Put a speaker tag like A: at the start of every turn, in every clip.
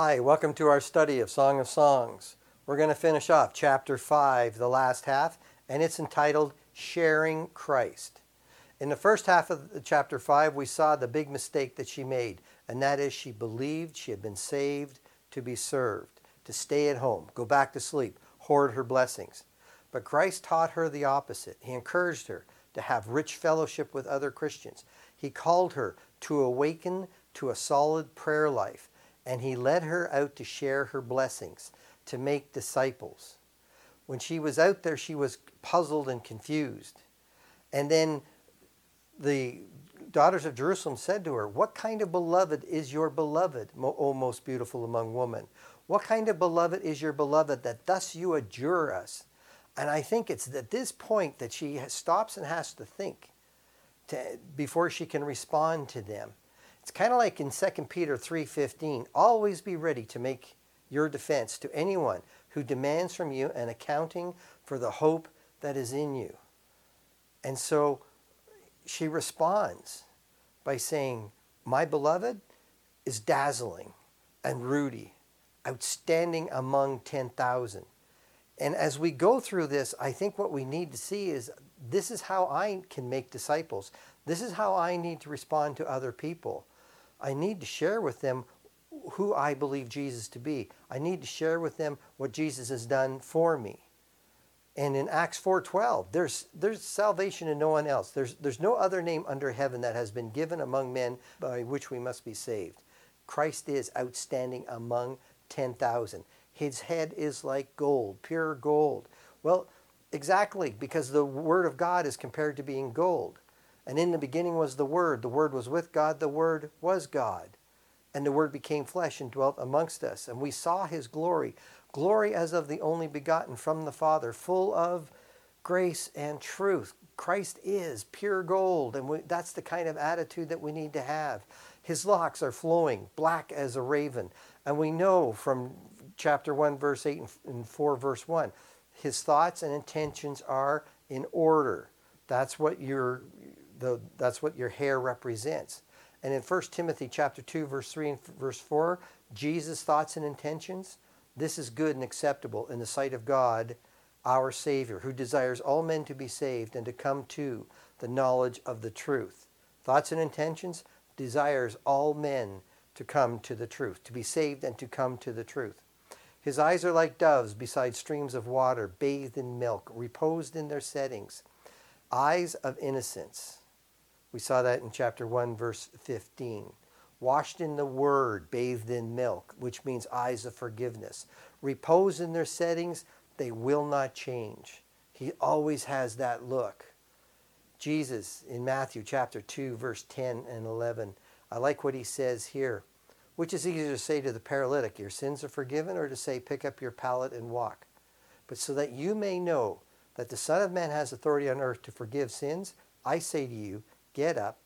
A: Hi, welcome to our study of Song of Songs. We're going to finish off chapter 5, the last half, and it's entitled Sharing Christ. In the first half of chapter 5, we saw the big mistake that she made, and that is she believed she had been saved to be served, to stay at home, go back to sleep, hoard her blessings. But Christ taught her the opposite. He encouraged her to have rich fellowship with other Christians. He called her to awaken to a solid prayer life, and he led her out to share her blessings, to make disciples. When she was out there, she was puzzled and confused. And then the daughters of Jerusalem said to her, What kind of beloved is your beloved, O most beautiful among women? What kind of beloved is your beloved that thus you adjure us? And I think it's at this point that she stops and has to think to, before she can respond to them. It's kind of like in 2 Peter 3:15, always be ready to make your defense to anyone who demands from you an accounting for the hope that is in you. And so she responds by saying, My beloved is dazzling and ruddy, outstanding among 10,000. And as we go through this, I think what we need to see is this is how I can make disciples. This is how I need to respond to other people. I need to share with them who I believe Jesus to be. I need to share with them what Jesus has done for me. And in Acts 4:12, there's there's salvation in no one else. There's there's no other name under heaven that has been given among men by which we must be saved. Christ is outstanding among 10,000. His head is like gold, pure gold. Well, exactly because the word of God is compared to being gold. And in the beginning was the word, the word was with God, the word was God. And the word became flesh and dwelt amongst us, and we saw his glory glory as of the only begotten from the Father, full of grace and truth. Christ is pure gold, and we, that's the kind of attitude that we need to have. His locks are flowing, black as a raven. And we know from chapter 1, verse 8 and 4, verse 1, his thoughts and intentions are in order. That's what your, that's what your hair represents. And in 1 Timothy chapter 2, verse 3 and verse 4, Jesus' thoughts and intentions, this is good and acceptable in the sight of God, our Savior, who desires all men to be saved and to come to the knowledge of the truth. Thoughts and intentions desires all men to come to the truth, to be saved and to come to the truth. His eyes are like doves beside streams of water, bathed in milk, reposed in their settings. Eyes of innocence. We saw that in chapter 1, verse 15 washed in the word, bathed in milk, which means eyes of forgiveness. Repose in their settings, they will not change. He always has that look. Jesus in Matthew chapter 2, verse 10 and 11, I like what he says here. Which is easier to say to the paralytic, Your sins are forgiven, or to say, Pick up your pallet and walk? But so that you may know that the Son of Man has authority on earth to forgive sins, I say to you, Get up,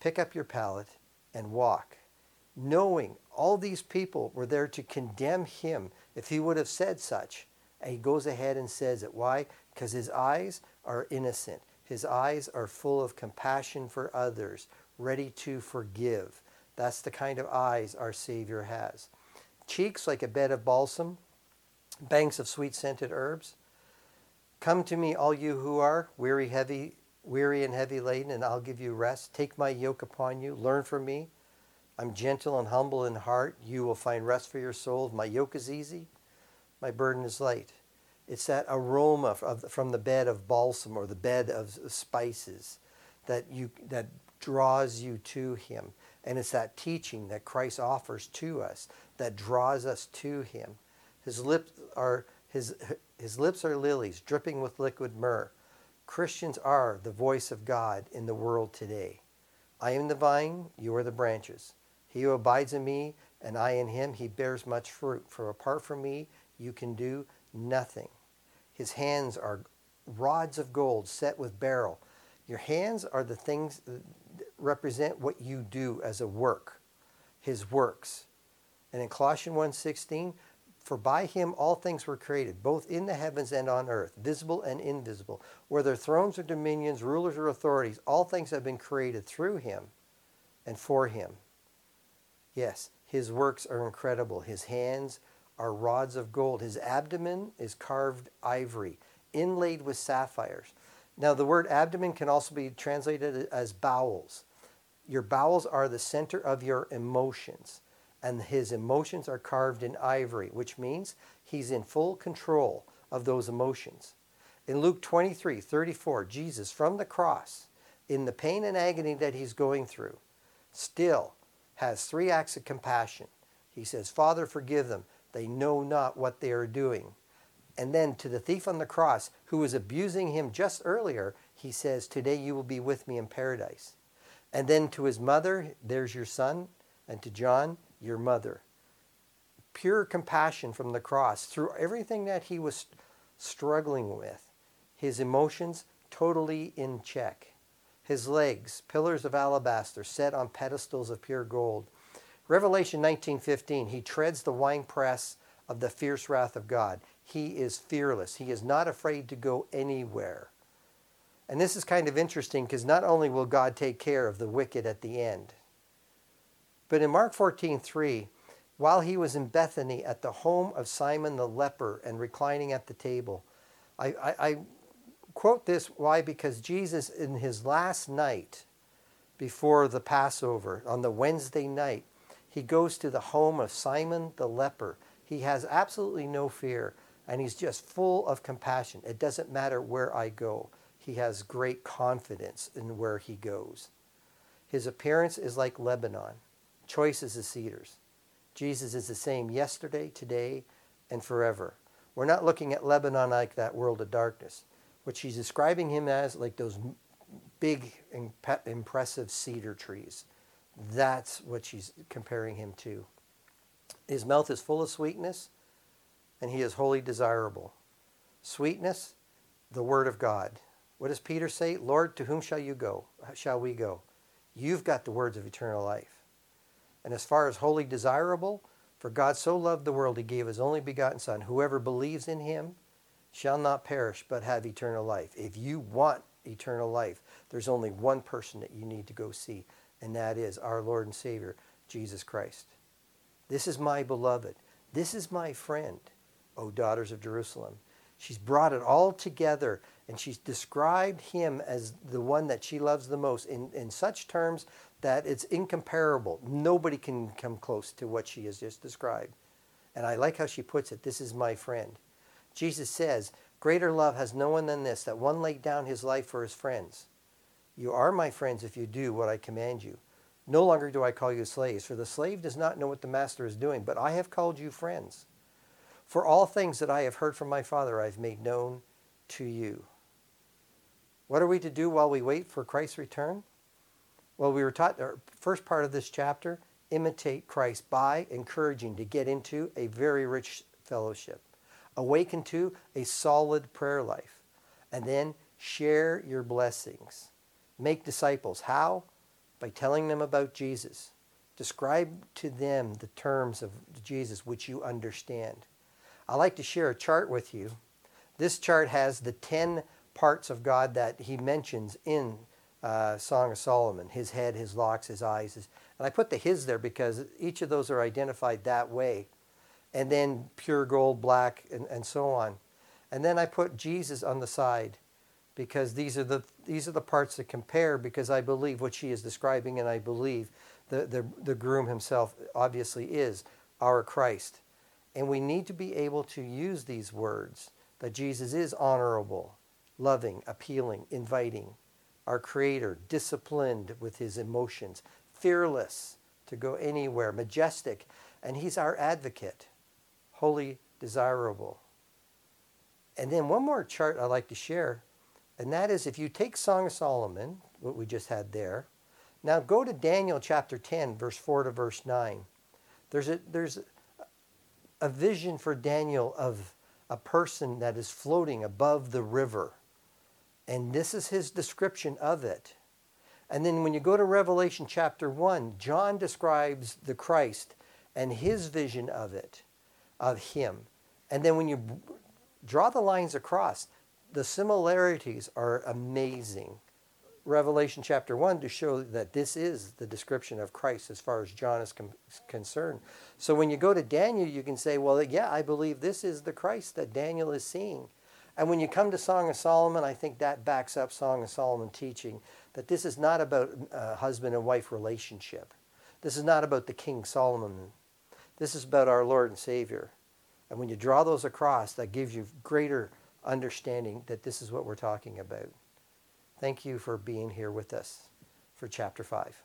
A: pick up your pallet, and walk, knowing all these people were there to condemn him if he would have said such. And he goes ahead and says it. Why? Because his eyes are innocent. His eyes are full of compassion for others, ready to forgive. That's the kind of eyes our Savior has. Cheeks like a bed of balsam, banks of sweet scented herbs. Come to me, all you who are weary, heavy, weary and heavy laden, and I'll give you rest. Take my yoke upon you. Learn from me. I'm gentle and humble in heart. You will find rest for your souls. My yoke is easy. My burden is light. It's that aroma from the bed of balsam or the bed of spices that, you, that draws you to Him. And it's that teaching that Christ offers to us that draws us to Him. His lips are, his, his lips are lilies dripping with liquid myrrh. Christians are the voice of God in the world today. I am the vine, you are the branches. He who abides in me and I in him, he bears much fruit. For apart from me, you can do nothing. His hands are rods of gold set with beryl. Your hands are the things that represent what you do as a work, his works. And in Colossians 1:16, for by him all things were created, both in the heavens and on earth, visible and invisible. Whether thrones or dominions, rulers or authorities, all things have been created through him and for him. Yes, His works are incredible. His hands are rods of gold. His abdomen is carved ivory, inlaid with sapphires. Now, the word abdomen can also be translated as bowels. Your bowels are the center of your emotions, and his emotions are carved in ivory, which means he's in full control of those emotions. In Luke 23 34, Jesus from the cross, in the pain and agony that he's going through, still has three acts of compassion. He says, Father, forgive them. They know not what they are doing. And then to the thief on the cross, who was abusing him just earlier, he says, Today you will be with me in paradise. And then to his mother, there's your son. And to John, your mother. Pure compassion from the cross through everything that he was struggling with. His emotions totally in check. His legs, pillars of alabaster set on pedestals of pure gold. Revelation 19:15, he treads the winepress of the fierce wrath of God. He is fearless. He is not afraid to go anywhere. And this is kind of interesting because not only will God take care of the wicked at the end, but in Mark 14:3, while he was in Bethany at the home of Simon the leper and reclining at the table, I, I, I quote this why? Because Jesus, in his last night before the Passover, on the Wednesday night, he goes to the home of Simon the leper. He has absolutely no fear and he's just full of compassion. It doesn't matter where I go, he has great confidence in where he goes. His appearance is like Lebanon, choice as cedars. Jesus is the same yesterday, today, and forever. We're not looking at Lebanon like that world of darkness. What she's describing him as, like those big, impressive cedar trees. That's what she's comparing him to. His mouth is full of sweetness, and he is wholly desirable. Sweetness, the word of God. What does Peter say? Lord, to whom shall you go? Shall we go? You've got the words of eternal life. And as far as wholly desirable, for God so loved the world, he gave his only begotten Son. Whoever believes in him shall not perish, but have eternal life. If you want eternal life, there's only one person that you need to go see, and that is our Lord and Savior, Jesus Christ. This is my beloved. This is my friend. O daughters of Jerusalem. She's brought it all together and she's described him as the one that she loves the most in, in such terms that it's incomparable. Nobody can come close to what she has just described. And I like how she puts it this is my friend. Jesus says, Greater love has no one than this, that one laid down his life for his friends. You are my friends if you do what I command you. No longer do I call you slaves, for the slave does not know what the master is doing, but I have called you friends. For all things that I have heard from my Father, I have made known to you. What are we to do while we wait for Christ's return? Well, we were taught the first part of this chapter imitate Christ by encouraging to get into a very rich fellowship, awaken to a solid prayer life, and then share your blessings. Make disciples. How? By telling them about Jesus. Describe to them the terms of Jesus which you understand. I like to share a chart with you. This chart has the 10 parts of God that he mentions in uh, Song of Solomon his head, his locks, his eyes. His, and I put the his there because each of those are identified that way. And then pure gold, black, and, and so on. And then I put Jesus on the side because these are the these are the parts that compare because I believe what she is describing and I believe the, the, the groom himself obviously is our Christ. And we need to be able to use these words that Jesus is honorable, loving, appealing, inviting, our Creator, disciplined with his emotions, fearless to go anywhere, majestic, and he's our advocate, holy, desirable. And then one more chart I'd like to share, and that is if you take Song of Solomon, what we just had there, now go to Daniel chapter 10, verse 4 to verse 9. There's a, there's a vision for Daniel of a person that is floating above the river. And this is his description of it. And then when you go to Revelation chapter 1, John describes the Christ and his vision of it, of him. And then when you draw the lines across, the similarities are amazing. Revelation chapter 1 to show that this is the description of Christ as far as John is com- concerned. So when you go to Daniel, you can say, well, yeah, I believe this is the Christ that Daniel is seeing. And when you come to Song of Solomon, I think that backs up Song of Solomon teaching that this is not about a husband and wife relationship. This is not about the King Solomon. This is about our Lord and Savior. And when you draw those across, that gives you greater understanding that this is what we're talking about. Thank you for being here with us for chapter 5.